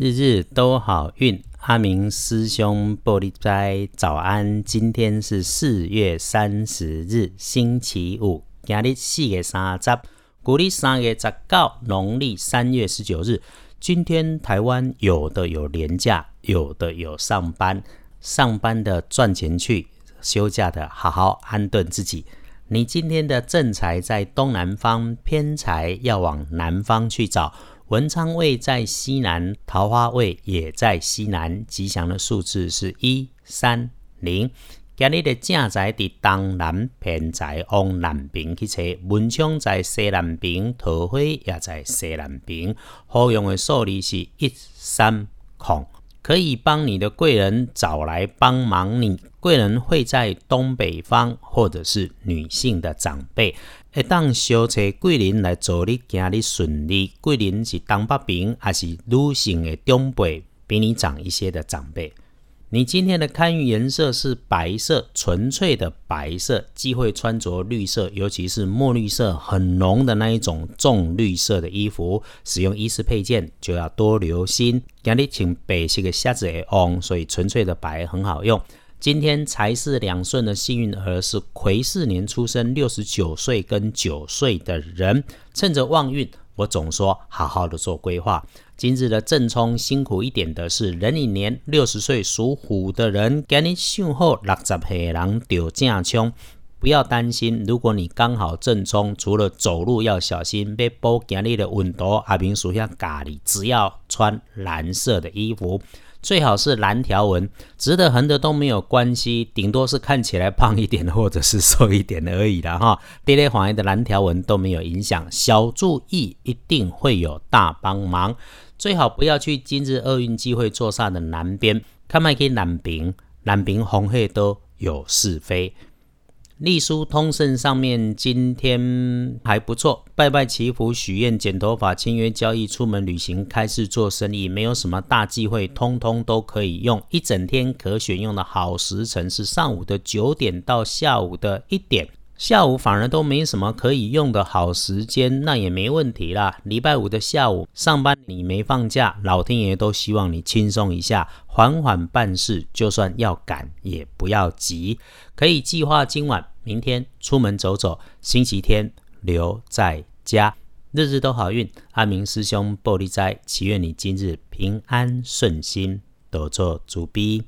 日日都好运，阿明师兄玻璃斋早安。今天是四月三十日，星期五，今日四月三十，古历三月十九，农历三月十九日。今天台湾有的有年假，有的有上班。上班的赚钱去，休假的好好安顿自己。你今天的正财在东南方，偏财要往南方去找。文昌位在西南，桃花位也在西南，吉祥的数字是一三零。今日的正在伫东南，偏财往南边去找。文昌在西南边，桃花也在西南边。好用的数字是一三空。可以帮你的贵人找来帮忙你，贵人会在东北方，或者是女性的长辈。一当小车贵人来助你今日顺利，贵人是东北边，还是女性的长辈，比你长一些的长辈。你今天的看运颜色是白色，纯粹的白色，忌讳穿着绿色，尤其是墨绿色很浓的那一种重绿色的衣服。使用衣饰配件就要多留心。今日请白色的鞋子会旺，所以纯粹的白很好用。今天财是两顺的幸运儿是癸巳年出生，六十九岁跟九岁的人，趁着旺运，我总说好好的做规划。今日的正冲辛苦一点的是壬寅年六十岁属虎的人，今日上好六十岁人就正冲，不要担心。如果你刚好正冲，除了走路要小心，要保今日的温度，阿平属下咖喱，只要穿蓝色的衣服。最好是蓝条纹，直的横的都没有关系，顶多是看起来胖一点或者是瘦一点而已啦哈。跌跌黄的蓝条纹都没有影响，小注意一定会有大帮忙。最好不要去今日厄运机会坐煞的南边，看麦去南边，南边红黑都有是非。隶书通胜上面今天还不错，拜拜祈福、许愿、剪头发、签约交易、出门旅行、开市做生意，没有什么大忌讳，通通都可以用。一整天可选用的好时辰是上午的九点到下午的一点。下午反而都没什么可以用的好时间，那也没问题啦。礼拜五的下午上班你没放假，老天爷都希望你轻松一下，缓缓办事。就算要赶也不要急，可以计划今晚、明天出门走走，星期天留在家，日日都好运。阿明师兄玻璃斋，祈愿你今日平安顺心，多做主逼。